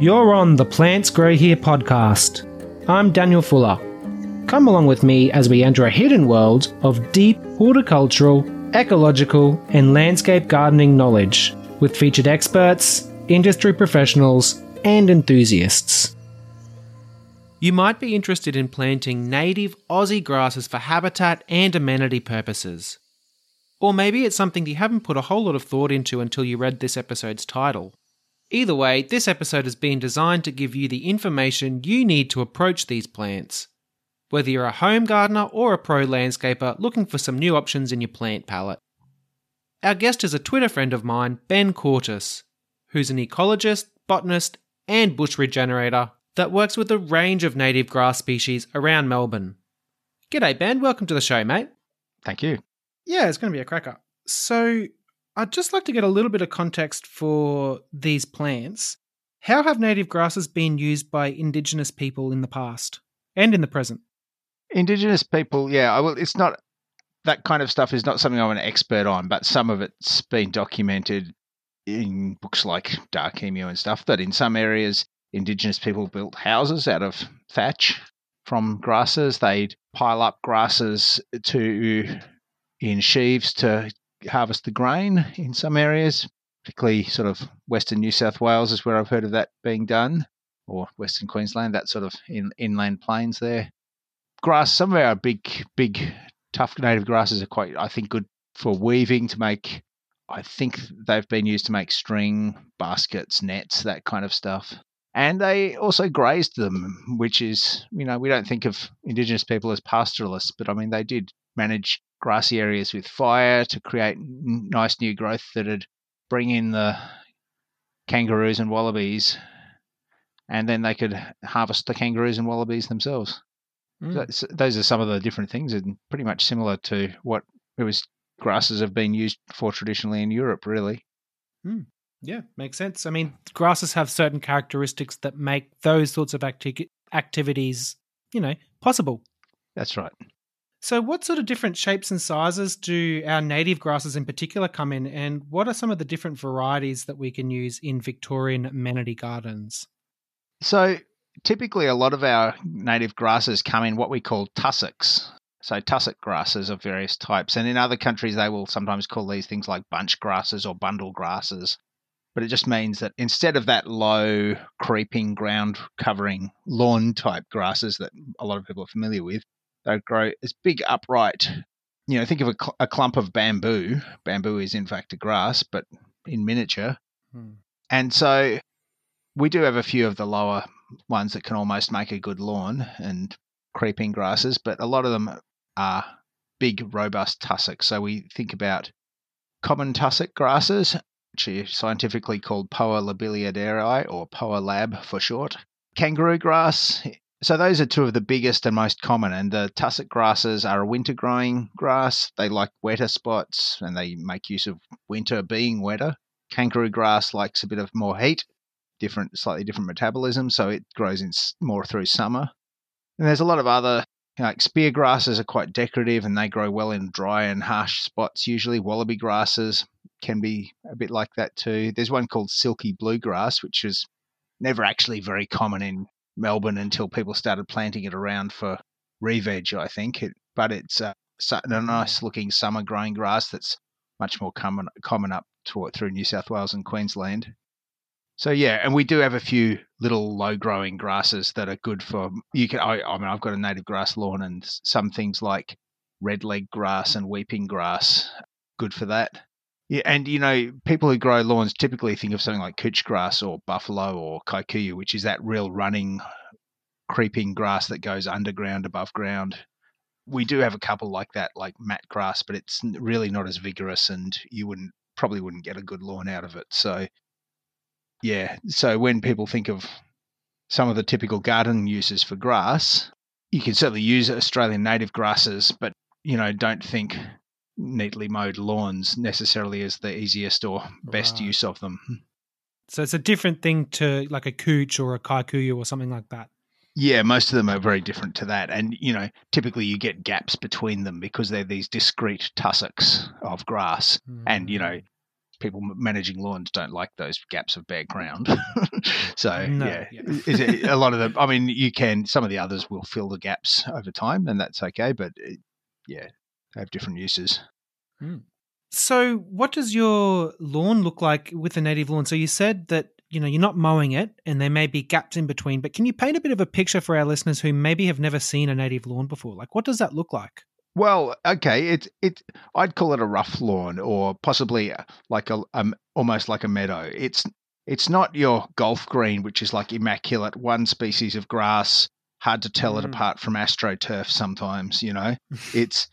You're on the Plants Grow Here podcast. I'm Daniel Fuller. Come along with me as we enter a hidden world of deep horticultural, ecological, and landscape gardening knowledge with featured experts, industry professionals, and enthusiasts. You might be interested in planting native Aussie grasses for habitat and amenity purposes. Or maybe it's something you haven't put a whole lot of thought into until you read this episode's title. Either way, this episode has been designed to give you the information you need to approach these plants. Whether you're a home gardener or a pro landscaper looking for some new options in your plant palette. Our guest is a Twitter friend of mine, Ben Courtis, who's an ecologist, botanist, and bush regenerator that works with a range of native grass species around Melbourne. G'day, Ben. Welcome to the show, mate. Thank you. Yeah, it's going to be a cracker. So, I'd just like to get a little bit of context for these plants. How have native grasses been used by Indigenous people in the past and in the present? Indigenous people, yeah, well, it's not that kind of stuff is not something I'm an expert on, but some of it's been documented in books like Dark Emu and stuff. That in some areas, Indigenous people built houses out of thatch from grasses. They'd pile up grasses to in sheaves to harvest the grain in some areas, particularly sort of Western New South Wales is where I've heard of that being done, or Western Queensland, that sort of in, inland plains there. Grass, some of our big, big, tough native grasses are quite, I think, good for weaving to make. I think they've been used to make string, baskets, nets, that kind of stuff. And they also grazed them, which is, you know, we don't think of Indigenous people as pastoralists, but I mean, they did manage grassy areas with fire to create nice new growth that'd bring in the kangaroos and wallabies, and then they could harvest the kangaroos and wallabies themselves. Mm. So those are some of the different things, and pretty much similar to what it was grasses have been used for traditionally in Europe, really. Mm. Yeah, makes sense. I mean, grasses have certain characteristics that make those sorts of acti- activities, you know, possible. That's right. So, what sort of different shapes and sizes do our native grasses in particular come in, and what are some of the different varieties that we can use in Victorian amenity gardens? So, typically, a lot of our native grasses come in what we call tussocks. So, tussock grasses of various types. And in other countries, they will sometimes call these things like bunch grasses or bundle grasses. But it just means that instead of that low, creeping, ground covering lawn type grasses that a lot of people are familiar with, they grow as big upright. You know, think of a, cl- a clump of bamboo. Bamboo is in fact a grass, but in miniature. Hmm. And so we do have a few of the lower ones that can almost make a good lawn and creeping grasses, but a lot of them are big, robust tussocks. So we think about common tussock grasses, which are scientifically called Poa labillardierei or Poa lab for short. Kangaroo grass so those are two of the biggest and most common. And the tussock grasses are a winter growing grass. They like wetter spots and they make use of winter being wetter. Kangaroo grass likes a bit of more heat, different, slightly different metabolism, so it grows in more through summer. And there's a lot of other like spear grasses are quite decorative and they grow well in dry and harsh spots. Usually, wallaby grasses can be a bit like that too. There's one called silky bluegrass, which is never actually very common in Melbourne until people started planting it around for re-veg, I think. It, but it's uh, a mm. nice looking summer growing grass that's much more common common up to, through New South Wales and Queensland. So yeah, and we do have a few little low growing grasses that are good for you can. I, I mean, I've got a native grass lawn, and some things like red leg grass and weeping grass, good for that. Yeah, and you know, people who grow lawns typically think of something like couch grass or buffalo or kikuyu, which is that real running, creeping grass that goes underground, above ground. We do have a couple like that, like mat grass, but it's really not as vigorous, and you wouldn't probably wouldn't get a good lawn out of it. So, yeah, so when people think of some of the typical garden uses for grass, you can certainly use Australian native grasses, but you know, don't think neatly mowed lawns necessarily is the easiest or best right. use of them. So it's a different thing to like a couch or a kikuyu or something like that. Yeah, most of them are very different to that. And, you know, typically you get gaps between them because they're these discrete tussocks of grass. Mm. And, you know, people managing lawns don't like those gaps of bare ground. so No, yeah, yeah. Is it- a lot of them. I mean, you can. Some of the others will fill the gaps over time, and that's okay. But it, yeah, they have different uses. So, what does your lawn look like with a native lawn? So, you said that you know you're not mowing it, and there may be gaps in between. But can you paint a bit of a picture for our listeners who maybe have never seen a native lawn before? Like, what does that look like? Well, okay, it it I'd call it a rough lawn, or possibly uh, like a um, almost like a meadow. It's it's not your golf green, which is like immaculate, one species of grass, hard to tell it Mm. apart from astroturf. Sometimes, you know, it's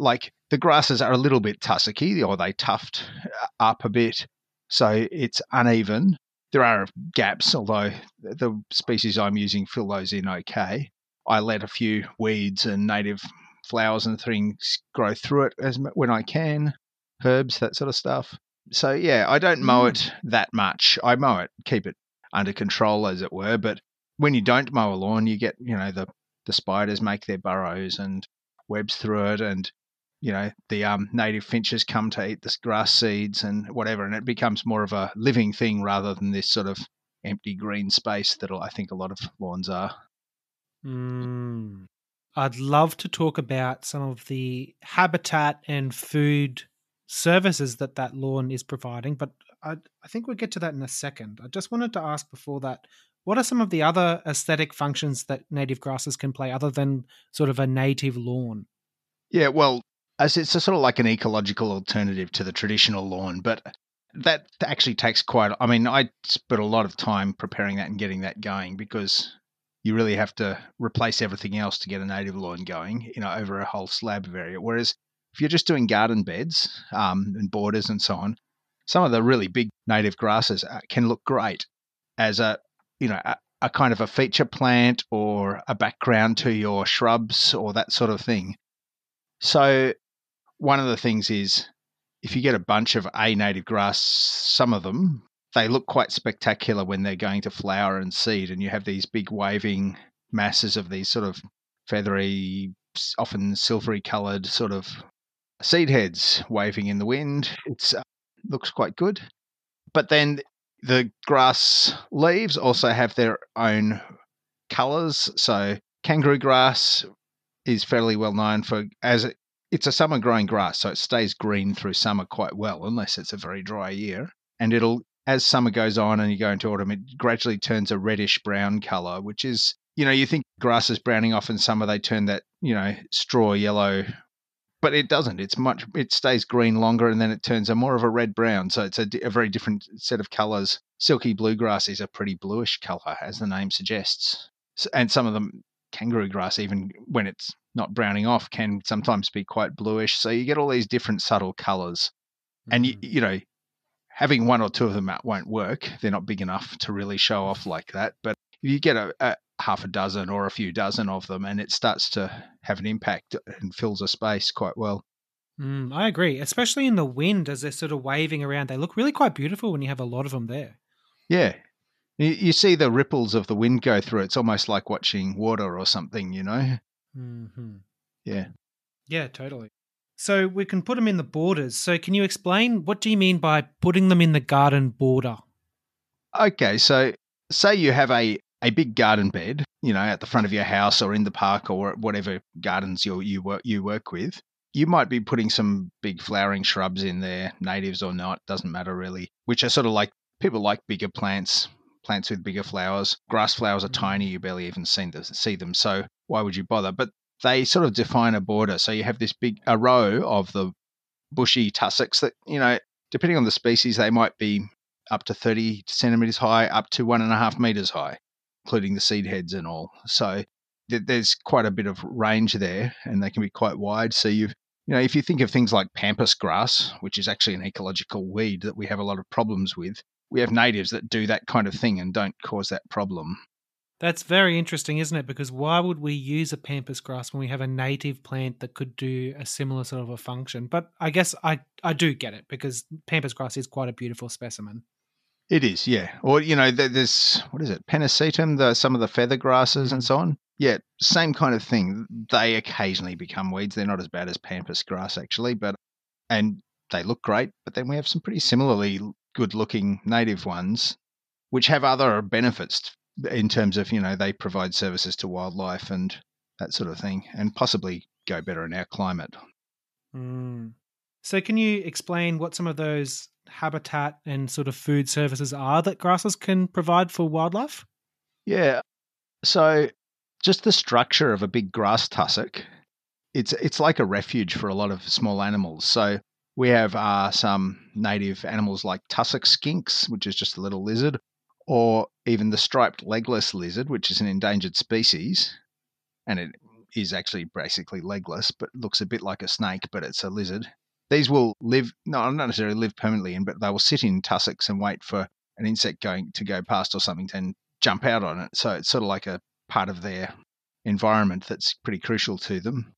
like the grasses are a little bit tussocky, or they tuft uh, up a bit, so it's uneven. There are gaps, although the species I'm using fill those in okay. I let a few weeds and native flowers and things grow through it as when I can, herbs, that sort of stuff. So yeah, I don't mow Mm. it that much. I mow it, keep it under control, as it were. But when you don't mow a lawn, you get you know the the spiders make their burrows and webs through it, and you know the um, native finches come to eat the grass seeds and whatever, and it becomes more of a living thing rather than this sort of empty green space that I think a lot of lawns are. Mm. I'd love to talk about some of the habitat and food services that that lawn is providing, but I, I think we'll get to that in a second. I just wanted to ask before that what are some of the other aesthetic functions that native grasses can play other than sort of a native lawn? Yeah, well, it's a sort of like an ecological alternative to the traditional lawn, but that actually takes quite. I mean, I spent a lot of time preparing that and getting that going because you really have to replace everything else to get a native lawn going, you know, over a whole slab of area. Whereas if you're just doing garden beds um, and borders and so on, some of the really big native grasses uh, can look great as a, you know, a, a kind of a feature plant or a background to your shrubs or that sort of thing. So, one of the things is if you get a bunch of a native grass, some of them they look quite spectacular when they're going to flower and seed, and you have these big waving masses of these sort of feathery, often silvery coloured sort of seed heads waving in the wind. It uh, looks quite good, but then the grass leaves also have their own colours. So kangaroo grass is fairly well known for as it, it's a summer growing grass, so it stays green through summer quite well, unless it's a very dry year. And it'll, as summer goes on and you go into autumn, it gradually turns a reddish brown color, which is, you know, you think grass is browning off in summer, they turn that, you know, straw yellow, but it doesn't. It's much, it stays green longer and then it turns a more of a red brown. So it's a, a very different set of colors. Silky bluegrass is a pretty bluish color, as the name suggests. And some of them, kangaroo grass, even when it's not browning off, can sometimes be quite bluish. So you get all these different subtle colors. And, you, Mm. you know, having one or two of them out won't work. They're not big enough to really show off like that. But if you get a, a half a dozen or a few dozen of them and it starts to have an impact and fills a space quite well. Mm, I agree, especially in the wind as they're sort of waving around. They look really quite beautiful when you have a lot of them there. Yeah. You, you see the ripples of the wind go through. It's almost like watching water or something, you know? Hmm Yeah. Yeah, totally. So we can put them in the borders. So can you explain what do you mean by putting them in the garden border? Okay, so say you have a, a big garden bed, you know, at the front of your house or in the park or whatever gardens you you work you work with. You might be putting some big flowering shrubs in there, natives or not, doesn't matter really. Which are sort of like people like bigger plants, plants with bigger flowers. Grass flowers are Mm. tiny; you barely even see them, see them. So why would you bother? But they sort of define a border. So you have this big a row of the bushy tussocks that you know, depending on the species, they might be up to 30 centimeters high, up to one and a half meters high, including the seed heads and all. So th- there's quite a bit of range there, and they can be quite wide. So you've you know, if you think of things like pampas grass, which is actually an ecological weed that we have a lot of problems with, we have natives that do that kind of thing and don't cause that problem. That's very interesting, isn't it? Because why would we use a pampas grass when we have a native plant that could do a similar sort of a function? But I guess I, I do get it because pampas grass is quite a beautiful specimen. It is, yeah. Or you know, there- there's what is it, pennisetum, the some of the feather grasses and so on. Yeah, same kind of thing. They occasionally become weeds. They're not as bad as pampas grass actually, but and they look great, but then we have some pretty similarly good looking native ones, which have other benefits in terms of, you know, they provide services to wildlife and that sort of thing, and possibly go better in our climate. Mm. So, can you explain what some of those habitat and sort of food services are that grasses can provide for wildlife? Yeah. So, just the structure of a big grass tussock, it's it's like a refuge for a lot of small animals. So, we have uh, some native animals like tussock skinks, which is just a little lizard, or even the striped legless lizard, which is an endangered species, and it is actually basically legless, but looks a bit like a snake, but it's a lizard. These will live, no, not necessarily live permanently in, but they will sit in tussocks and wait for an insect going to go past or something and jump out on it. So it's sort of like a part of their environment that's pretty crucial to them.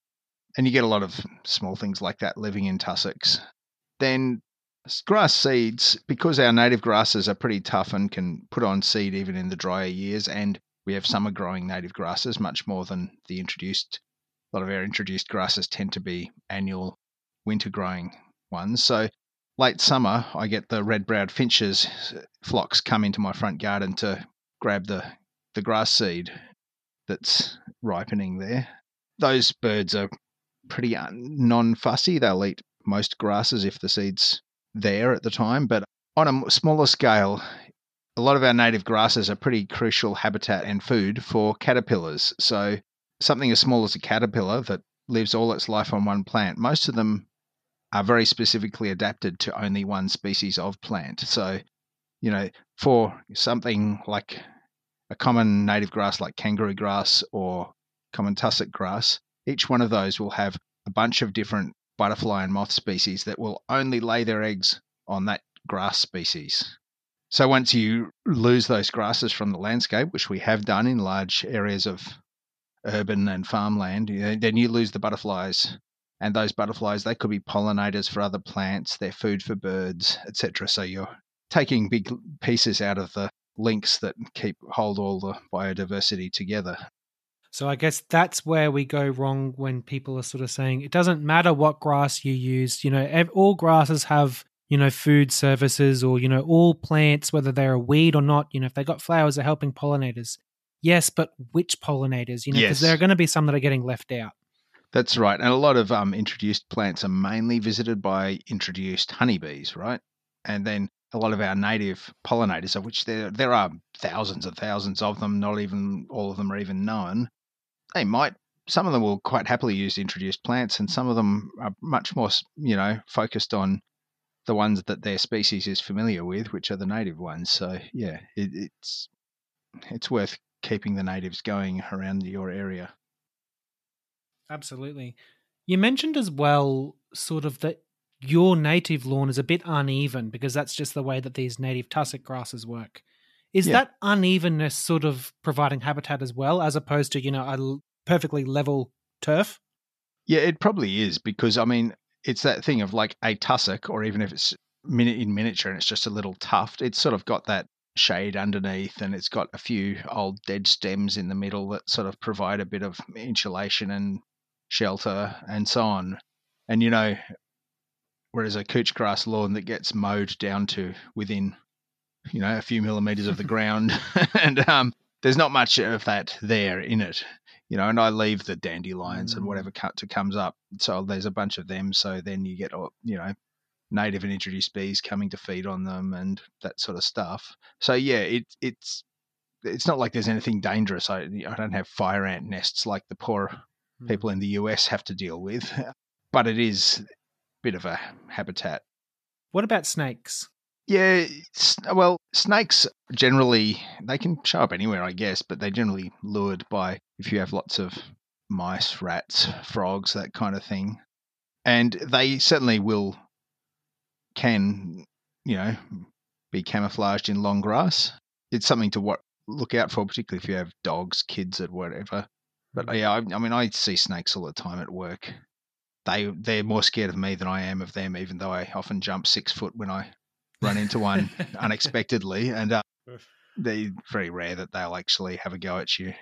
And you get a lot of small things like that living in tussocks. Then grass seeds, because our native grasses are pretty tough and can put on seed even in the drier years, and we have summer growing native grasses much more than the introduced. A lot of our introduced grasses tend to be annual winter growing ones. So late summer, I get the red browed finches uh, flocks come into my front garden to grab the, the grass seed that's ripening there. Those birds are pretty uh, non fussy. They'll eat most grasses if the seed's there at the time. But on a smaller scale, a lot of our native grasses are pretty crucial habitat and food for caterpillars. So, something as small as a caterpillar that lives all its life on one plant, most of them are very specifically adapted to only one species of plant. So, you know, for something like a common native grass like kangaroo grass or common tussock grass, each one of those will have a bunch of different butterfly and moth species that will only lay their eggs on that grass species. So once you lose those grasses from the landscape, which we have done in large areas of urban and farmland, then you lose the butterflies. And those butterflies, they could be pollinators for other plants, they're food for birds, etc. So you're taking big pieces out of the links that keep hold all the biodiversity together. So I guess that's where we go wrong when people are sort of saying it doesn't matter what grass you use. You know, all grasses have you know, food services or, you know, all plants, whether they're a weed or not, you know, if they got flowers, they're helping pollinators. Yes, but which pollinators? You know, because yes. there are going to be some that are getting left out. That's right. And a lot of um, introduced plants are mainly visited by introduced honeybees, right? And then a lot of our native pollinators, of which there there are thousands and thousands of them, not even all of them are even known. They might some of them will quite happily use introduced plants, and some of them are much more, you know, focused on the ones that their species is familiar with, which are the native ones. So yeah, it, it's it's worth keeping the natives going around your area. Absolutely. You mentioned as well, sort of that your native lawn is a bit uneven because that's just the way that these native tussock grasses work. Is yeah. that unevenness sort of providing habitat as well, as opposed to you know a perfectly level turf? Yeah, it probably is because I mean it's that thing of like a tussock, or even if it's in miniature and it's just a little tuft, it's sort of got that shade underneath and it's got a few old dead stems in the middle that sort of provide a bit of insulation and shelter and so on. And you know, whereas a couch grass lawn that gets mowed down to within, you know, a few millimeters of the ground, and um, there's not much of that there in it you know, and I leave the dandelions mm. and whatever cut to comes up. So there's a bunch of them. So then you get, you know, native and introduced bees coming to feed on them and that sort of stuff. So yeah, it, it's it's not like there's anything dangerous. I I don't have fire ant nests like the poor mm. people in the US have to deal with, but it is a bit of a habitat. What about snakes? Yeah, well, snakes generally they can show up anywhere, I guess, but they're generally lured by if you have lots of mice, rats, frogs, that kind of thing, and they certainly will can you know be camouflaged in long grass. It's something to what look out for, particularly if you have dogs, kids, or whatever. But mm. yeah, I, I mean, I see snakes all the time at work. They they're more scared of me than I am of them, even though I often jump six foot when I run into one unexpectedly, and uh, they're very rare that they'll actually have a go at you.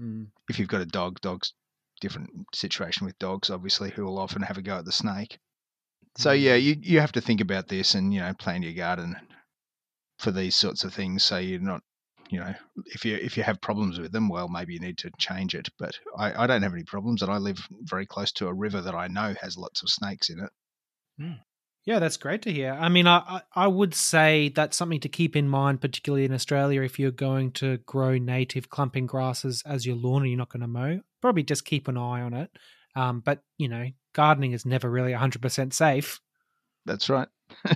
Mm. If you've got a dog, dogs different situation with dogs, obviously, who will often have a go at the snake. So yeah, Mm. you you have to think about this and you know plan your garden for these sorts of things. So you're not, you know, if you if you have problems with them, well, maybe you need to change it. But I, I don't have any problems, and I live very close to a river that I know has lots of snakes in it. Yeah, that's great to hear. I mean, I, I would say that's something to keep in mind, particularly in Australia, if you're going to grow native clumping grasses as your lawn and you're not going to mow. Probably just keep an eye on it. Um, but you know, gardening is never really 100% safe. That's right. yeah,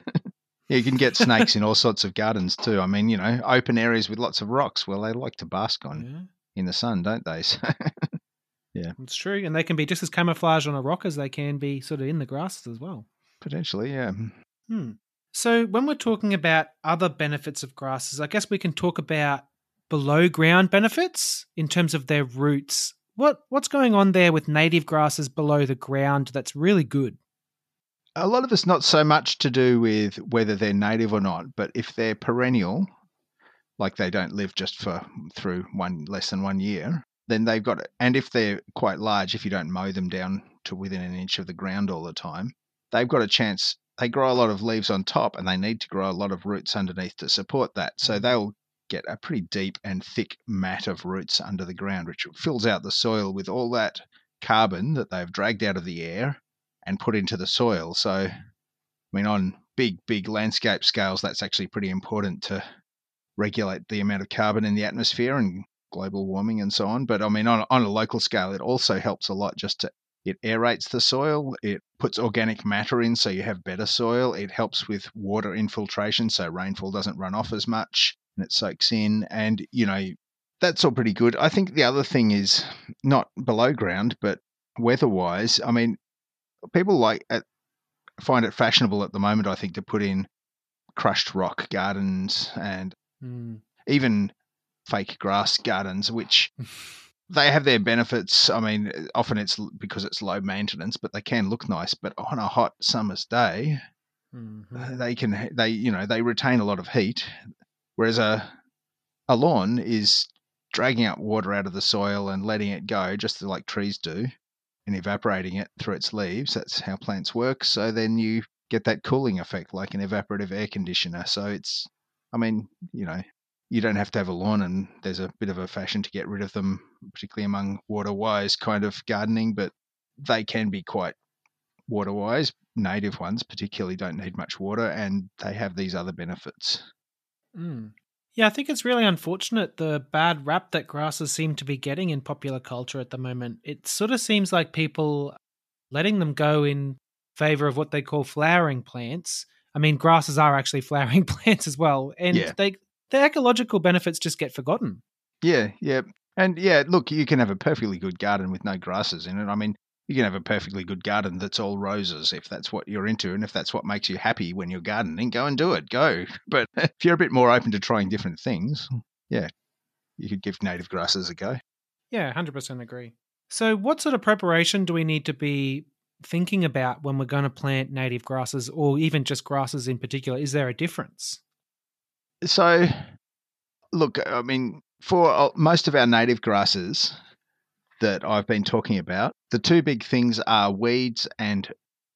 you can get snakes in all sorts of gardens too. I mean, you know, open areas with lots of rocks. Well, they like to bask on Yeah, in the sun, don't they? So it's true, and they can be just as camouflage on a rock as they can be sort of in the grasses as well. Potentially, yeah. Hmm. So, when we're talking about other benefits of grasses, I guess we can talk about below ground benefits in terms of their roots. What what's going on there with native grasses below the ground that's really good? A lot of it's not so much to do with whether they're native or not, but if they're perennial, like they don't live just for through one less than one year, then they've got and if they're quite large, if you don't mow them down to within an inch of the ground all the time, they've got a chance. They grow a lot of leaves on top, and they need to grow a lot of roots underneath to support that. So mm. they'll get a pretty deep and thick mat of roots under the ground, which fills out the soil with all that carbon that they've dragged out of the air and put into the soil. So, I mean, on big, big landscape scales, that's actually pretty important to regulate the amount of carbon in the atmosphere and global warming and so on. But I mean, on, on a local scale, it also helps a lot just to it aerates the soil, it puts organic matter in so you have better soil, it helps with water infiltration so rainfall doesn't run off as much and it soaks in. And, you know, that's all pretty good. I think the other thing is not below ground, but weather wise, I mean, people like at, find it fashionable at the moment, I think, to put in crushed rock gardens and Hmm. even fake grass gardens, which they have their benefits. I mean, often it's because it's low maintenance, but they can look nice. But on a hot summer's day, Mhm. they can they you know they retain a lot of heat, whereas a a lawn is dragging out water out of the soil and letting it go, just like trees do, and evaporating it through its leaves. That's how plants work. So then you get that cooling effect, like an evaporative air conditioner. So it's, I mean, you know, you don't have to have a lawn, and there's a bit of a fashion to get rid of them, particularly among water wise kind of gardening, but they can be quite water wise. Native ones, particularly, don't need much water, and they have these other benefits. Mm. Yeah, I think it's really unfortunate the bad rap that grasses seem to be getting in popular culture at the moment. It sort of seems like people letting them go in favor of what they call flowering plants. I mean, grasses are actually flowering plants as well, and Yeah. they the ecological benefits just get forgotten. Yeah, yeah. And yeah, look, you can have a perfectly good garden with no grasses in it. I mean, you can have a perfectly good garden that's all roses if that's what you're into and if that's what makes you happy when you're gardening, go and do it. Go. But if you're a bit more open to trying different things, yeah, you could give native grasses a go. Yeah, 100% agree. So, what sort of preparation do we need to be thinking about when we're going to plant native grasses or even just grasses in particular? Is there a difference? So, look, I mean, for uh, most of our native grasses that I've been talking about, the two big things are weeds and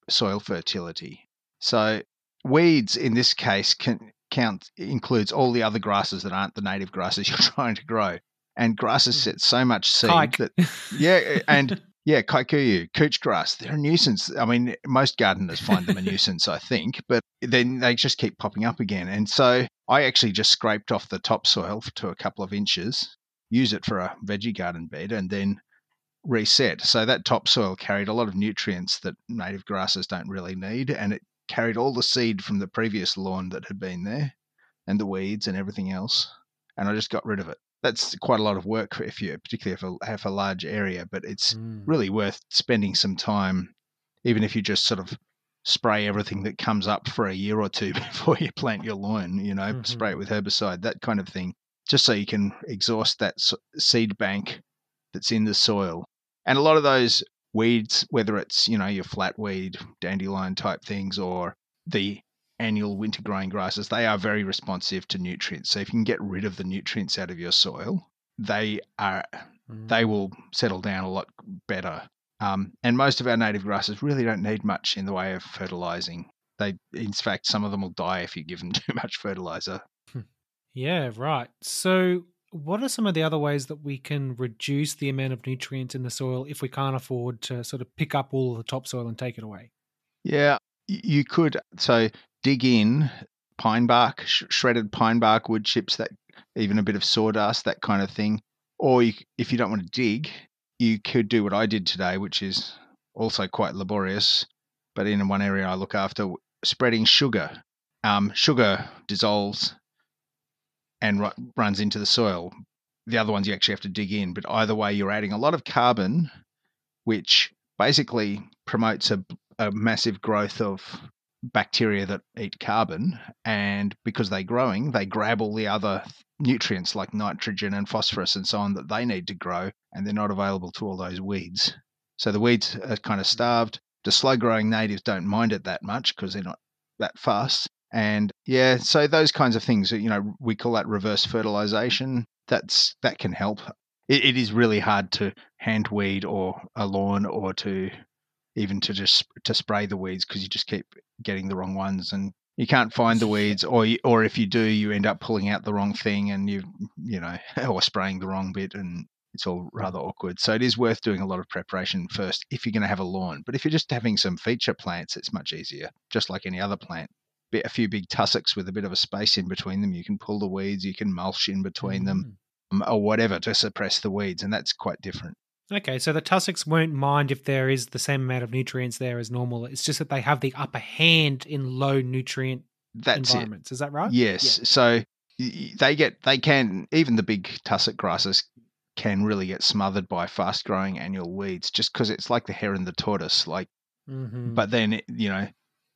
soil fertility. So, weeds in this case can count includes all the other grasses that aren't the native grasses you're trying to grow. And grasses Hmm. set so much seed that yeah, and yeah, kikuyu, couch grass, they're a nuisance. I mean, most gardeners find them a nuisance, I think, but then they just keep popping up again. And so I actually just scraped off the topsoil to a couple of inches, use it for a veggie garden bed, and then reset. So that topsoil carried a lot of nutrients that native grasses don't really need, and it carried all the seed from the previous lawn that had been there, and the weeds and everything else. And I just got rid of it. That's quite a lot of work if you, particularly if you have a large area, but it's Mm. really worth spending some time, even if you just sort of spray everything that comes up for a year or two before you plant your lawn, you know, Mhm. spray it with herbicide, that kind of thing, just so you can exhaust that seed bank that's in the soil. And a lot of those weeds, whether it's, you know, your flatweed, dandelion type things, or the annual winter growing grasses, they are very responsive to nutrients. So if you can get rid of the nutrients out of your soil, they are they Mm. will settle down a lot better Um, and most of our native grasses really don't need much in the way of fertilizing. They, in fact, some of them will die if you give them too much fertilizer. Yeah, right. So, what are some of the other ways that we can reduce the amount of nutrients in the soil if we can't afford to sort of pick up all of the topsoil and take it away? Yeah, you could. So, dig in pine bark, sh- shredded pine bark, wood chips, that even a bit of sawdust, that kind of thing. Or you, if you don't want to dig, you could do what I did today, which is also quite laborious, but in one area I look after, spreading sugar. Um, sugar dissolves and ru- runs into the soil. The other ones you actually have to dig in, but either way, you're adding a lot of carbon, which basically promotes a, a massive growth of bacteria that eat carbon. And because they're growing, they grab all the other nutrients like nitrogen and phosphorus and so on that they need to grow, and they're not available to all those weeds. So the weeds are kind of starved. The slow growing natives don't mind it that much because they're not that fast. And yeah, so those kinds of things, you know, we call that reverse fertilization. That's that can help. It, it is really hard to hand weed or a lawn or to even to just to spray the weeds because you just keep getting the wrong ones and you can't find the weeds or you, or if you do you end up pulling out the wrong thing and you you know or spraying the wrong bit and it's all rather awkward so it is worth doing a lot of preparation first if you're going to have a lawn but if you're just having some feature plants it's much easier just like any other plant a few big tussocks with a bit of a space in between them. You can pull the weeds, you can mulch in between mm. them, um, or whatever to suppress the weeds, and that's quite different. Okay, so the tussocks won't mind if there is the same amount of nutrients there as normal. It's just that they have the upper hand in low nutrient that's environments. It. Is that right? Yes. Yeah. So they get they can even the big tussock grasses can really get smothered by fast growing annual weeds just because it's like the hare and the tortoise. Like, mm-hmm. but then you know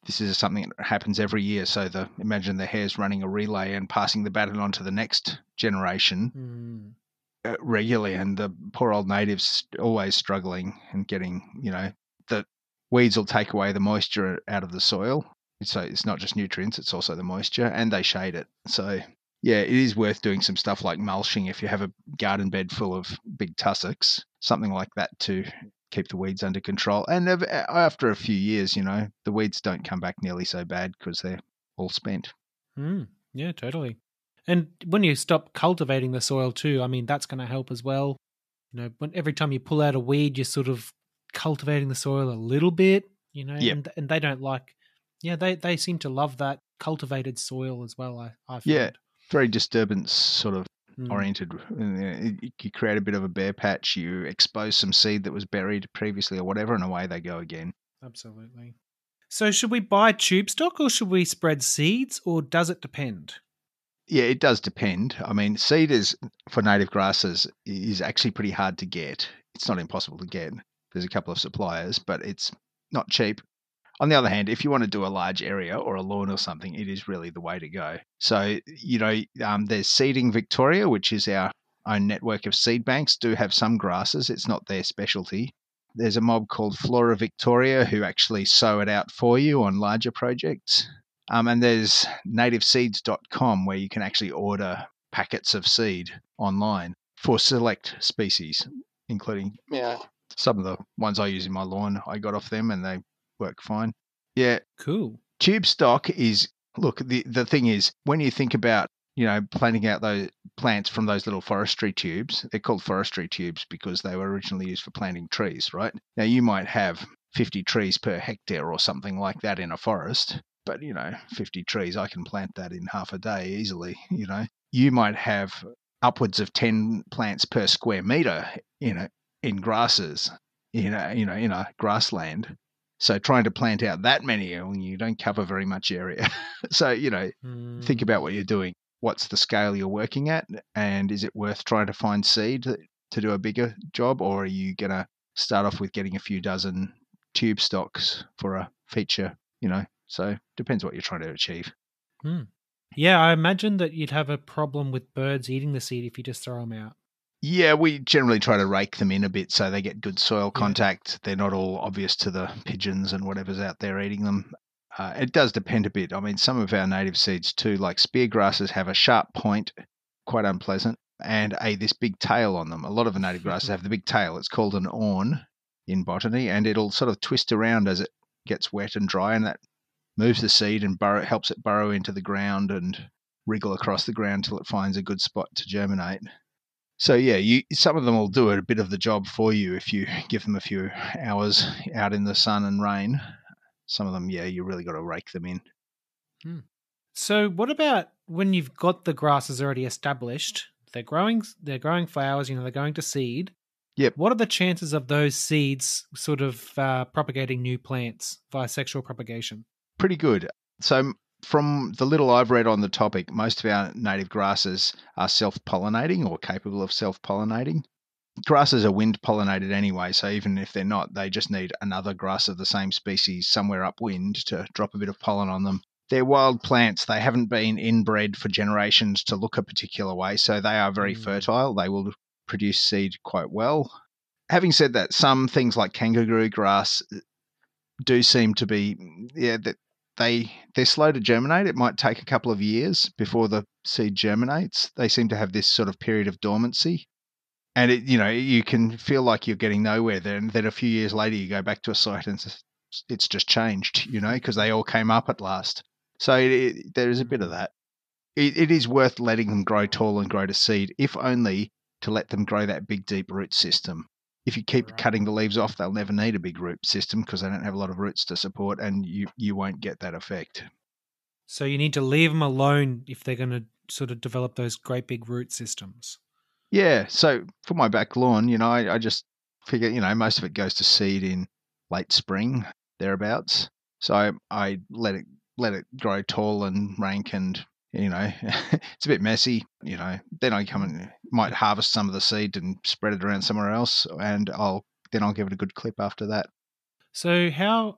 this is something that happens every year. So the imagine the hares running a relay and passing the baton on to the next generation mm. Uh, regularly, and the poor old natives always struggling and getting you know the weeds will take away the moisture out of the soil. So it's not just nutrients; it's also the moisture, and they shade it. So yeah, it is worth doing some stuff like mulching if you have a garden bed full of big tussocks, something like that to keep the weeds under control. And after a few years, you know, the weeds don't come back nearly so bad because they're all spent. Mm, yeah, totally. And when you stop cultivating the soil too, I mean, that's going to help as well. You know, when every time you pull out a weed, you're sort of cultivating the soil a little bit. You know, yep. and and they don't like. Yeah, they they seem to love that cultivated soil as well. I I find. yeah, very disturbance sort of mm. oriented. You create a bit of a bare patch, you expose some seed that was buried previously or whatever, and away they go again. Absolutely. So, should we buy tube stock or should we spread seeds, or does it depend? Yeah, it does depend. I mean, is for native grasses is actually pretty hard to get. It's not impossible to get. There's a couple of suppliers, but it's not cheap. On the other hand, if you want to do a large area or a lawn or something, it is really the way to go. So, you know, um, there's Seeding Victoria, which is our own network of seed banks, do have some grasses. It's not their specialty. There's a mob called Flora Victoria who actually sow it out for you on larger projects. Um, and there's nativeseeds.com where you can actually order packets of seed online for select species, including yeah. some of the ones I use in my lawn. I got off them and they work fine. Yeah. Cool. Tube stock is look, the the thing is when you think about, you know, planting out those plants from those little forestry tubes, they're called forestry tubes because they were originally used for planting trees, right? Now you might have 50 trees per hectare or something like that in a forest, but you know, 50 trees, I can plant that in half a day easily, you know. You might have upwards of 10 plants per square meter in a, in grasses, in a, you know, in a grassland so trying to plant out that many, you don't cover very much area. so, you know, mm. think about what you're doing. What's the scale you're working at? And is it worth trying to find seed to do a bigger job? Or are you going to start off with getting a few dozen tube stocks for a feature, you know? So depends what you're trying to achieve. Mm. Yeah, I imagine that you'd have a problem with birds eating the seed if you just throw them out. Yeah, we generally try to rake them in a bit so they get good soil contact. Yeah. They're not all obvious to the pigeons and whatever's out there eating them. Uh, it does depend a bit. I mean, some of our native seeds too, like spear grasses, have a sharp point, quite unpleasant, and a this big tail on them. A lot of the native grasses have the big tail. It's called an awn, in botany, and it'll sort of twist around as it gets wet and dry, and that moves the seed and burrow, helps it burrow into the ground and wriggle across the ground till it finds a good spot to germinate. So yeah, you some of them will do a bit of the job for you if you give them a few hours out in the sun and rain. Some of them, yeah, you really got to rake them in. Hmm. So what about when you've got the grasses already established? They're growing. They're growing flowers. You know, they're going to seed. Yep. What are the chances of those seeds sort of uh, propagating new plants via sexual propagation? Pretty good. So from the little I've read on the topic, most of our native grasses are self pollinating or capable of self pollinating. Grasses are wind pollinated anyway, so even if they're not, they just need another grass of the same species somewhere upwind to drop a bit of pollen on them. They're wild plants. They haven't been inbred for generations to look a particular way, so they are very mm. fertile. They will produce seed quite well. Having said that, some things like kangaroo grass do seem to be yeah that they they're slow to germinate. It might take a couple of years before the seed germinates. They seem to have this sort of period of dormancy, and it you know you can feel like you're getting nowhere. Then then a few years later you go back to a site and it's just changed, you know, because they all came up at last. So it, it, there is a bit of mm. that. It, it is worth letting them grow tall and grow to seed, if only to let them grow that big deep root system if you keep cutting the leaves off, they'll never need a big root system because they don't have a lot of roots to support, and you you won't get that effect. So you need to leave them alone if they're going to sort of develop those great big root systems. Yeah. So for my back lawn, you know, I, I just figure, you know, most of it goes to seed in late spring thereabouts. So I, I let it let it grow tall and rank and you know, it's a bit messy. You know, then I come and might harvest some of the seed and spread it around somewhere else, and I'll then I'll give it a good clip after that. So how?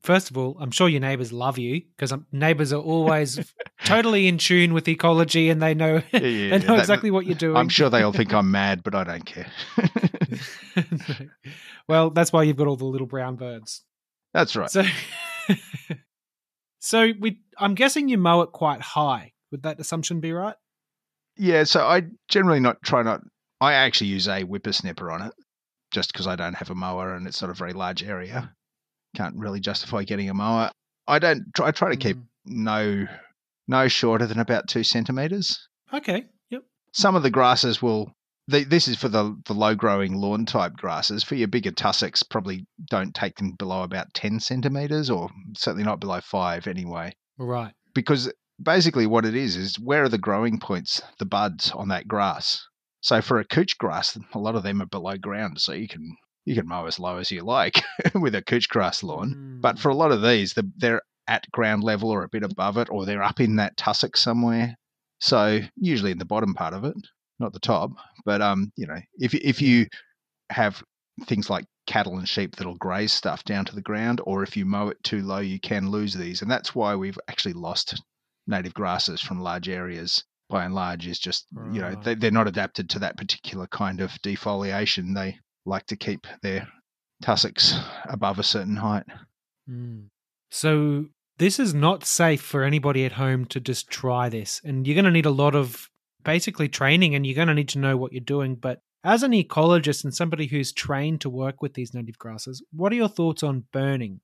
First of all, I'm sure your neighbors love you because um, neighbors are always totally in tune with ecology and they know yeah, yeah, they know that, exactly what you're doing. I'm sure they'll think I'm mad, but I don't care. well, that's why you've got all the little brown birds. That's right. So So we, I'm guessing you mow it quite high. Would that assumption be right? Yeah. So I generally not try not. I actually use a whippersnipper on it, just because I don't have a mower and it's not a very large area. Can't really justify getting a mower. I don't. Try, I try to keep mm. no no shorter than about two centimeters. Okay. Yep. Some of the grasses will the, this is for the, the low growing lawn type grasses. For your bigger tussocks, probably don't take them below about 10 centimeters or certainly not below five anyway. Right. Because basically what it is is where are the growing points, the buds on that grass? So for a couch grass, a lot of them are below ground, so you can you can mow as low as you like with a couch grass lawn. Mm. But for a lot of these, the, they're at ground level or a bit above it, or they're up in that tussock somewhere. So usually in the bottom part of it not the top. But um, you know, if if you have things like cattle and sheep that'll graze stuff down to the ground, or if you mow it too low, you can lose these, and that's why we've actually lost native grasses from large areas. By and large, is just you know they, they're not adapted to that particular kind of defoliation. They like to keep their tussocks above a certain height. Mm. So this is not safe for anybody at home to just try this, and you're going to need a lot of basically training and you're going to need to know what you're doing. But as an ecologist and somebody who's trained to work with these native grasses, what are your thoughts on burning?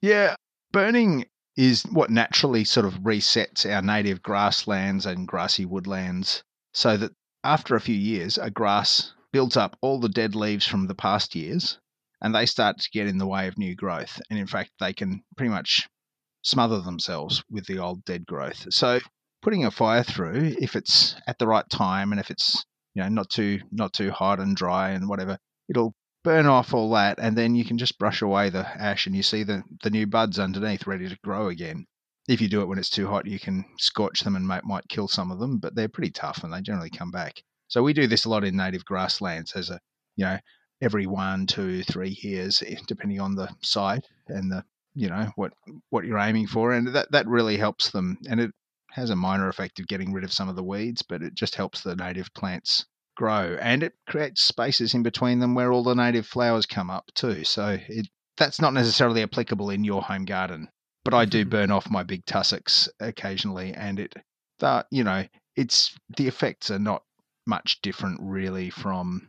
Yeah, burning is what naturally sort of resets our native grasslands and grassy woodlands so that after a few years, a grass builds up all the dead leaves from the past years and they start to get in the way of new growth. And in fact, they can pretty much smother themselves with the old dead growth. So putting a fire through, if it's at the right time and if it's you know not too not too hot and dry and whatever, it'll burn off all that, and then you can just brush away the ash, and you see the the new buds underneath ready to grow again. If you do it when it's too hot, you can scorch them and might, might kill some of them, but they're pretty tough and they generally come back. So we do this a lot in native grasslands as a you know every one, two, three years, eh, depending on the site and the you know what what you're aiming for, and that that really helps them, and it has a minor effect of getting rid of some of the weeds, but it just helps the native plants grow and it creates spaces in between them where all the native flowers come up too. So it that's not necessarily applicable in your home garden, but I do mm-hmm. burn off my big tussocks occasionally, and it that you know it's the effects are not much different really from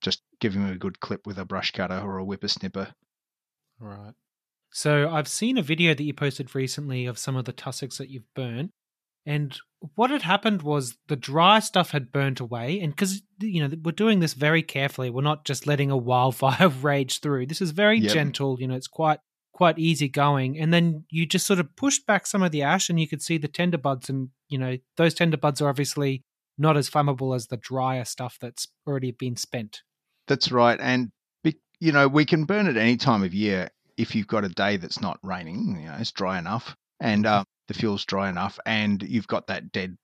just giving him a good clip with a brush cutter or a whippersnipper. Right. So I've seen a video that you posted recently of some of the tussocks that you've burnt. And what had happened was the dry stuff had burnt away. And because, you know, we're doing this very carefully, we're not just letting a wildfire rage through. This is very yep. gentle, you know, it's quite quite easy going and then you just sort of pushed back some of the ash and you could see the tender buds and you know those tender buds are obviously not as flammable as the drier stuff that's already been spent that's right and you know we can burn it any time of year if you've got a day that's not raining you know it's dry enough and uh, the fuel's dry enough and you've got that dead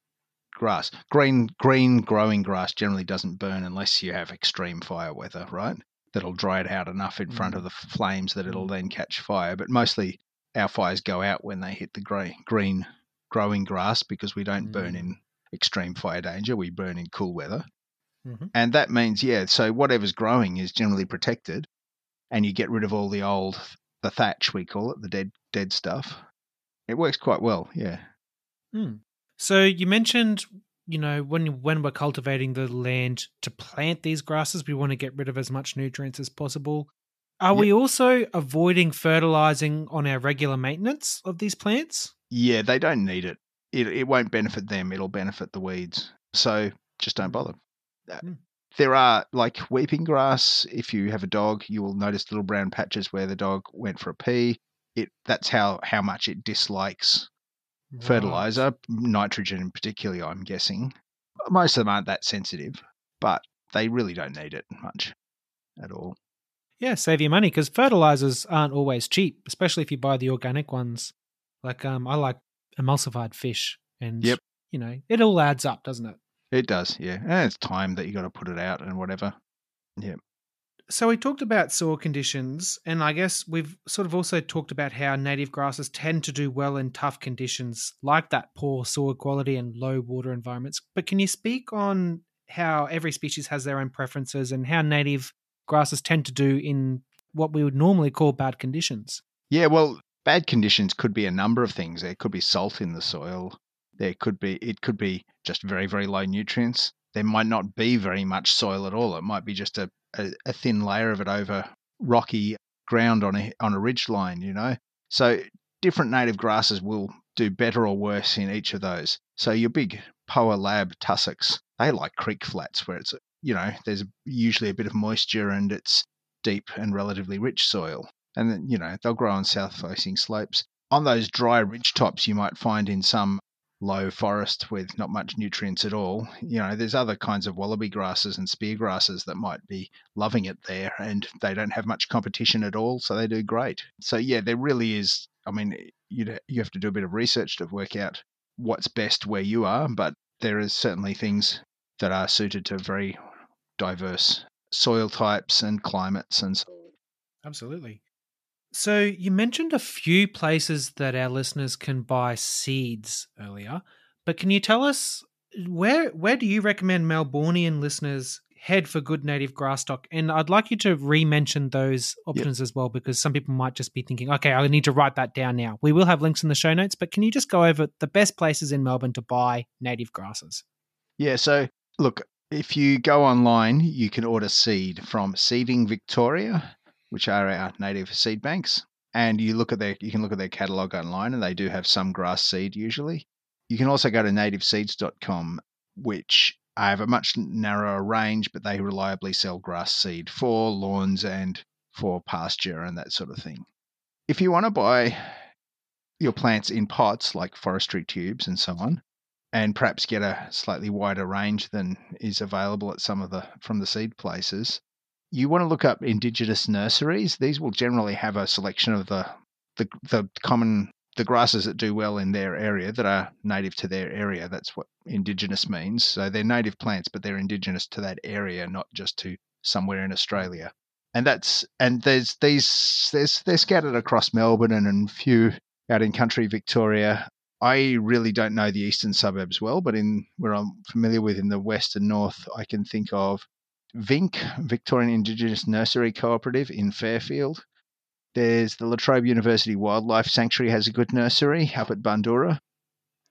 grass green green growing grass generally doesn't burn unless you have extreme fire weather right that'll dry it out enough in front of mm. the flames that it'll mm. then catch fire. But mostly our fires go out when they hit the green, green growing grass because we don't mm. burn in extreme fire danger. We burn in cool weather. Mm-hmm. And that means, yeah, so whatever's growing is generally protected and you get rid of all the old, the thatch, we call it, the dead, dead stuff. It works quite well, yeah. Mm. So you mentioned you know when when we're cultivating the land to plant these grasses we want to get rid of as much nutrients as possible are yep. we also avoiding fertilizing on our regular maintenance of these plants yeah they don't need it it, it won't benefit them it'll benefit the weeds so just don't bother mm. there are like weeping grass if you have a dog you will notice little brown patches where the dog went for a pee it that's how how much it dislikes fertilizer, nitrogen particularly, I'm guessing. Most of them aren't that sensitive, but they really don't need it much at all. Yeah, save your money because fertilizers aren't always cheap, especially if you buy the organic ones. Like um, I like emulsified fish, and yep. you know it all adds up, doesn't it? It does, yeah. And it's time that you got to put it out and whatever. Yeah so we talked about soil conditions, and I guess we've sort of also talked about how native grasses tend to do well in tough conditions, like that poor soil quality and low water environments. But can you speak on how every species has their own preferences and how native grasses tend to do in what we would normally call bad conditions? Yeah, well, bad conditions could be a number of things. There could be salt in the soil. There could be it could be just very very low nutrients. There might not be very much soil at all. It might be just a a, a thin layer of it over rocky ground on a on a ridge line, you know. So different native grasses will do better or worse in each of those. So your big Poa lab tussocks, they like creek flats where it's you know there's usually a bit of moisture and it's deep and relatively rich soil. And then you know they'll grow on south facing slopes. On those dry ridge tops, you might find in some low forest with not much nutrients at all. You know, there's other kinds of wallaby grasses and spear grasses that might be loving it there and they don't have much competition at all, so they do great. So yeah, there really is I mean, you you have to do a bit of research to work out what's best where you are, but there is certainly things that are suited to very diverse soil types and climates and so. Absolutely. So you mentioned a few places that our listeners can buy seeds earlier, but can you tell us where where do you recommend Melbourneian listeners head for good native grass stock? And I'd like you to re-mention those options yep. as well, because some people might just be thinking, okay, I need to write that down now. We will have links in the show notes, but can you just go over the best places in Melbourne to buy native grasses? Yeah, so look, if you go online, you can order seed from Seeding Victoria which are our native seed banks. And you look at their, you can look at their catalog online, and they do have some grass seed usually. You can also go to nativeseeds.com, which have a much narrower range, but they reliably sell grass seed for lawns and for pasture and that sort of thing. If you want to buy your plants in pots like forestry tubes and so on, and perhaps get a slightly wider range than is available at some of the from the seed places, you want to look up indigenous nurseries. These will generally have a selection of the the, the common the grasses that do well in their area that are native to their area. That's what indigenous means. So they're native plants, but they're indigenous to that area, not just to somewhere in Australia. And that's and there's these there's they're scattered across Melbourne and a few out in country Victoria. I really don't know the eastern suburbs well, but in where I'm familiar with in the west and north, I can think of VINC, Victorian Indigenous Nursery Cooperative in Fairfield. There's the La Trobe University Wildlife Sanctuary has a good nursery up at Bundoora.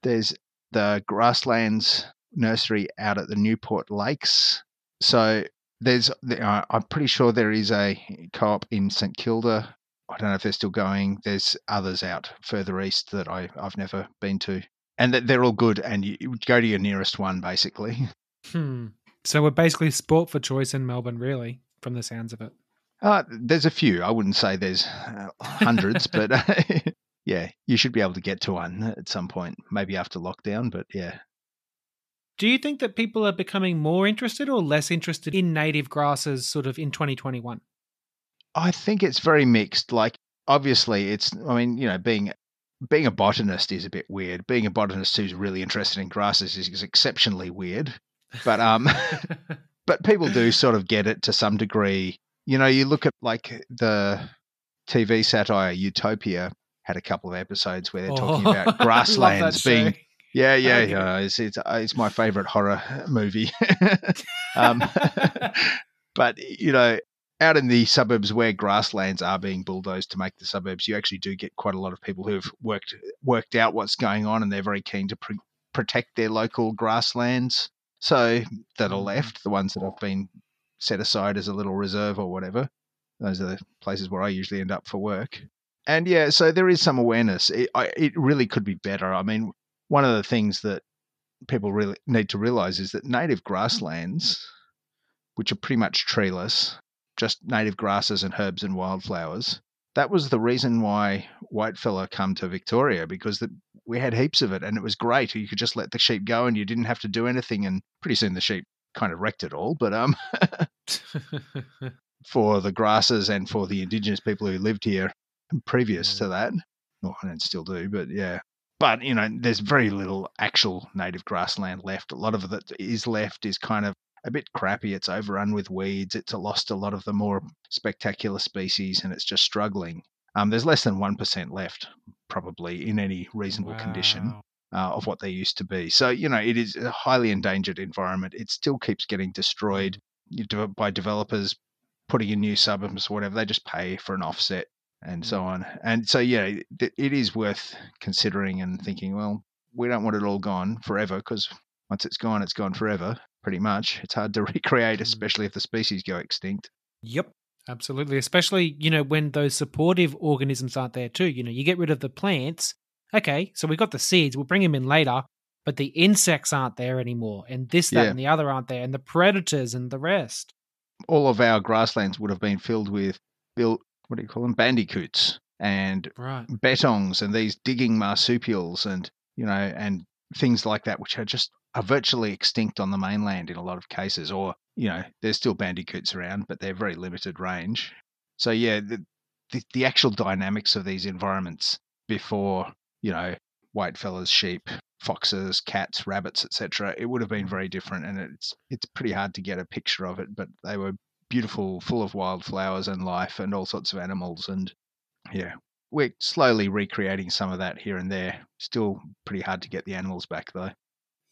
There's the Grasslands Nursery out at the Newport Lakes. So there's, uh, I'm pretty sure there is a co-op in St Kilda. I don't know if they're still going. There's others out further east that I, I've never been to, and that they're all good. And you, you go to your nearest one, basically. Hmm. So we're basically sport for choice in Melbourne, really, from the sounds of it. Uh, there's a few. I wouldn't say there's uh, hundreds, but yeah, you should be able to get to one at some point, maybe after lockdown. But yeah. Do you think that people are becoming more interested or less interested in native grasses sort of in 2021? I think it's very mixed. Like, obviously, it's, I mean, you know, being being a botanist is a bit weird. Being a botanist who's really interested in grasses is, is exceptionally weird. But um, but people do sort of get it to some degree. You know, you look at like the TV satire Utopia had a couple of episodes where they're oh, talking about grasslands being. Yeah, yeah, yeah. It's, it's, it's my favorite horror movie. um, but you know, out in the suburbs where grasslands are being bulldozed to make the suburbs, you actually do get quite a lot of people who've worked worked out what's going on, and they're very keen to pre- protect their local grasslands. So that are mm-hmm. left, the ones that have been set aside as a little reserve or whatever, those are the places where I usually end up for work. And yeah, so there is some awareness. It, I, it really could be better. I mean, one of the things that people really need to realize is that native grasslands, which are pretty much treeless, just native grasses and herbs and wildflowers, that was the reason why whitefella come to Victoria because the, we had heaps of it and it was great. You could just let the sheep go and you didn't have to do anything. And pretty soon the sheep kind of wrecked it all. But um, for the grasses and for the indigenous people who lived here previous to that, well, and still do, but yeah. But you know, there's very little actual native grassland left. A lot of it is left is kind of a bit crappy. It's overrun with weeds. It's lost a lot of the more spectacular species, and it's just struggling. Um, there's less than one percent left, probably in any reasonable wow. condition. Uh, of what they used to be. So, you know, it is a highly endangered environment. It still keeps getting destroyed by developers putting in new suburbs or whatever. They just pay for an offset and so mm. on. And so, yeah, it is worth considering and thinking, well, we don't want it all gone forever because once it's gone, it's gone forever pretty much. It's hard to recreate, mm. especially if the species go extinct. Yep. Absolutely. Especially, you know, when those supportive organisms aren't there too. You know, you get rid of the plants. Okay, so we got the seeds, we'll bring them in later, but the insects aren't there anymore. And this, that, yeah. and the other aren't there, and the predators and the rest. All of our grasslands would have been filled with, built, what do you call them? Bandicoots and right. bettongs and these digging marsupials and, you know, and things like that, which are just are virtually extinct on the mainland in a lot of cases, or you know, there's still bandicoots around, but they're very limited range. So yeah, the, the, the actual dynamics of these environments before you know whitefellas, sheep, foxes, cats, rabbits, etc., it would have been very different, and it's it's pretty hard to get a picture of it. But they were beautiful, full of wildflowers and life, and all sorts of animals, and yeah, we're slowly recreating some of that here and there. Still pretty hard to get the animals back though.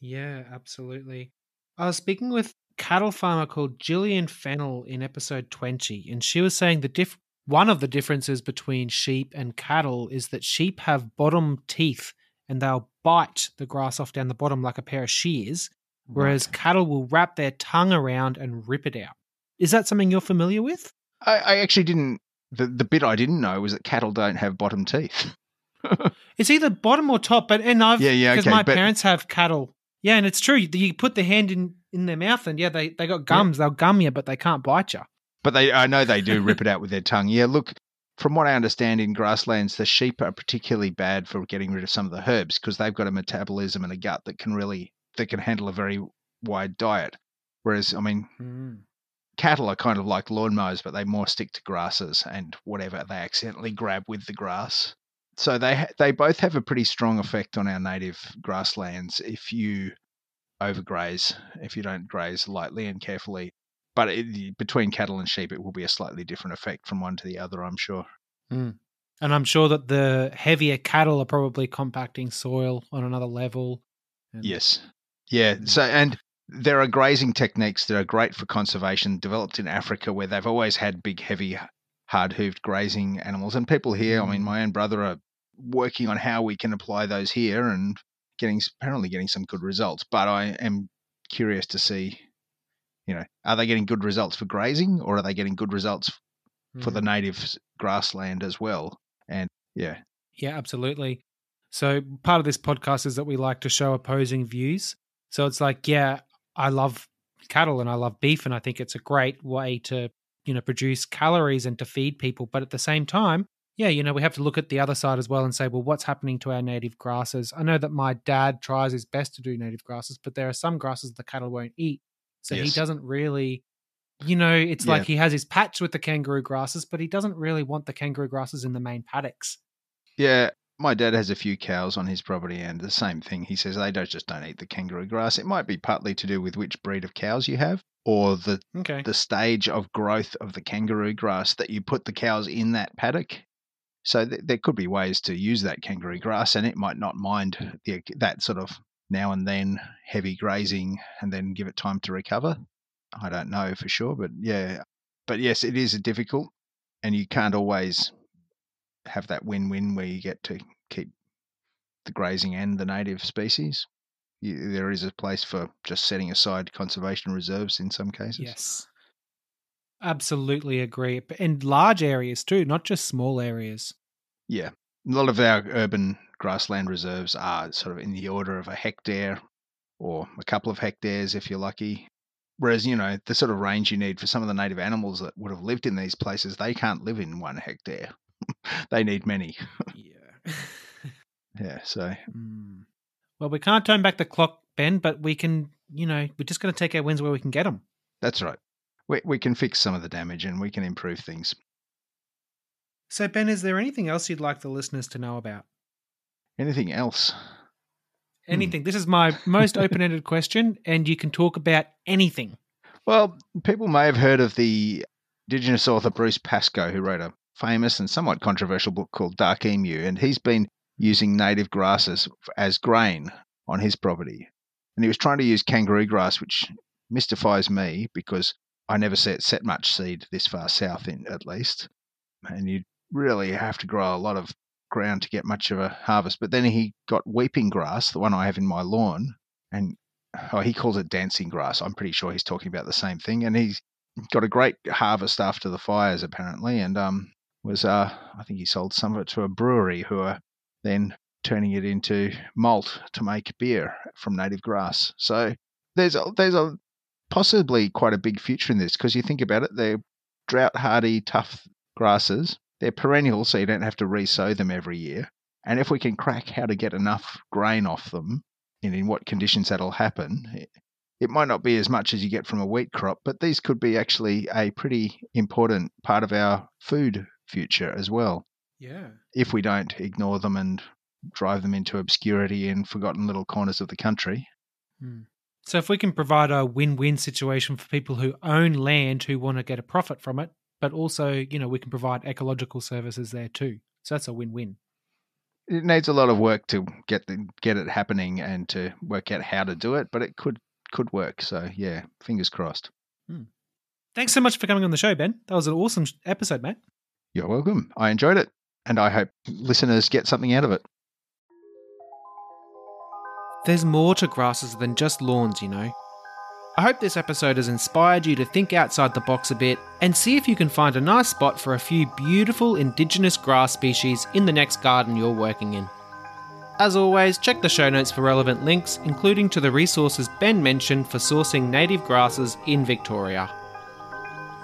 Yeah, absolutely. I was speaking with cattle farmer called Gillian Fennell in episode 20, and she was saying the diff- one of the differences between sheep and cattle is that sheep have bottom teeth and they'll bite the grass off down the bottom like a pair of shears, whereas right. cattle will wrap their tongue around and rip it out. Is that something you're familiar with? I, I actually didn't. The, the bit I didn't know was that cattle don't have bottom teeth. it's either bottom or top, but and I've yeah yeah because okay, my parents have cattle yeah, and it's true. You put the hand in in their mouth, and yeah, they they got gums. Yeah. They'll gum you, but they can't bite you. But they, I know they do rip it out with their tongue. Yeah, look, from what I understand, in grasslands, the sheep are particularly bad for getting rid of some of the herbs because they've got a metabolism and a gut that can really that can handle a very wide diet. Whereas, I mean, mm. cattle are kind of like lawnmowers, but they more stick to grasses and whatever they accidentally grab with the grass so they they both have a pretty strong effect on our native grasslands if you overgraze, if you don't graze lightly and carefully. But it, between cattle and sheep, it will be a slightly different effect from one to the other, I'm sure. Mm. And I'm sure that the heavier cattle are probably compacting soil on another level. And... Yes. Yeah. So, and there are grazing techniques that are great for conservation developed in Africa where they've always had big, heavy hard hoofed grazing animals. And people here, I mean, mm. my own brother are working on how we can apply those here and getting apparently getting some good results. But I am curious to see You know, are they getting good results for grazing or are they getting good results for the Mm. native grassland as well? And yeah, Yeah, absolutely. So part of this podcast is that we like to show opposing views. So it's like, yeah, I love cattle and I love beef and I think it's a great way to, you know, produce calories and to feed people, but at the same time, yeah, you know, we have to look at the other side as well and say, well, what's happening to our native grasses? I know that my dad tries his best to do native grasses, but there are some grasses the cattle won't eat. So he doesn't really you know, it's Yeah. like he has his patch with the kangaroo grasses, but he doesn't really want the kangaroo grasses in the main paddocks. Yeah, my dad has a few cows on his property, and the same thing. He says they don't just don't eat the kangaroo grass. It might be partly to do with which breed of cows you have, or the Okay. the stage of growth of the kangaroo grass that you put the cows in that paddock. So th- there could be ways to use that kangaroo grass, and it might not mind the, that sort of now and then heavy grazing, and then give it time to recover. I don't know for sure, but yeah, but yes, it is difficult, and you can't always have that win-win where you get to keep the grazing and the native species. You, there is a place for just setting aside conservation reserves in some cases. Yes. Absolutely agree. And large areas too, not just small areas. Yeah. A lot of our urban grassland reserves are sort of in the order of a hectare or a couple of hectares if you're lucky. Whereas, you know, the sort of range you need for some of the native animals that would have lived in these places, they can't live in one hectare. they need many. Yeah. Yeah. So, Mm. Well, we can't turn back the clock, Ben, but we can, you know, we're just going to take our wins where we can get them. that's right. We, we can fix some of the damage and we can improve things. So, Ben, is there anything else you'd like the listeners to know about? Anything else? Anything. This is my most open ended question, and you can talk about anything. Well, people may have heard of the Indigenous author Bruce Pascoe, who wrote a famous and somewhat controversial book called Dark Emu, and he's been using native grasses as grain on his property. And he was trying to use kangaroo grass, which mystifies me because I never see it set much seed this far south, in at least. And you really have to grow a lot of ground to get much of a harvest. But then he got weeping grass, the one I have in my lawn, and oh, he calls it dancing grass. I'm pretty sure he's talking about the same thing. And he's got a great harvest after the fires, apparently, and um, was uh, I think he sold some of it to a brewery who are then turning it into malt to make beer from native grass. So there's a, there's a possibly quite a big future in this because you think about it, they're drought hardy, tough grasses. They're perennial, so you don't have to re-sow them every year. And if we can crack how to get enough grain off them, and in what conditions that'll happen, it, it might not be as much as you get from a wheat crop, but these could be actually a pretty important part of our food future as well Yeah. if we don't ignore them and drive them into obscurity in forgotten little corners of the country. Hmm. So, if we can provide a win win situation for people who own land who want to get a profit from it, but also, you know, we can provide ecological services there too. So, that's a win win. It needs a lot of work to get the, get it happening and to work out how to do it, but it could could work. So yeah, fingers crossed. Hmm. Thanks so much for coming on the show, Ben. That was an awesome episode, mate. You're welcome. I enjoyed it, and I hope listeners get something out of it. There's more to grasses than just lawns, you know. I hope this episode has inspired you to think outside the box a bit and see if you can find a nice spot for a few beautiful indigenous grass species in the next garden you're working in. As always, check the show notes for relevant links, including to the resources Ben mentioned for sourcing native grasses in Victoria.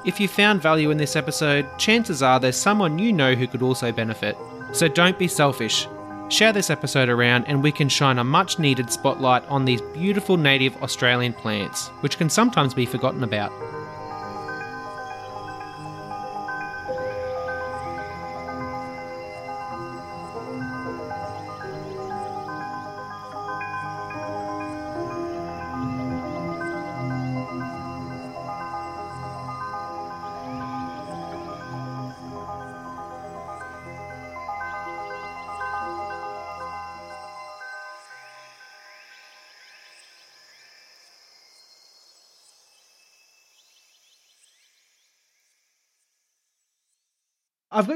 If you found value in this episode, chances are there's someone you know who could also benefit. So don't be selfish. Share this episode around and we can shine a much needed spotlight on these beautiful native Australian plants, which can sometimes be forgotten about.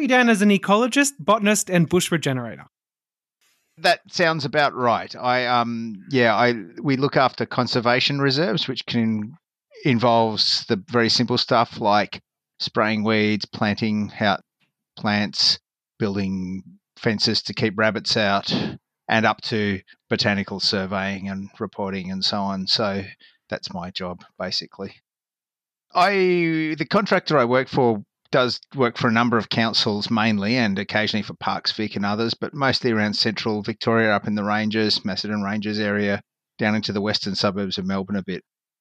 You down as an ecologist, botanist, and bush regenerator. That sounds about right. I um yeah, I we look after conservation reserves, which can involves the very simple stuff like spraying weeds, planting out plants, building fences to keep rabbits out, and up to botanical surveying and reporting and so on. So that's my job basically. I the contractor I work for does work for a number of councils mainly and occasionally for Parks Vic and others, but mostly around central Victoria up in the ranges, Macedon Ranges area, down into the western suburbs of Melbourne a bit.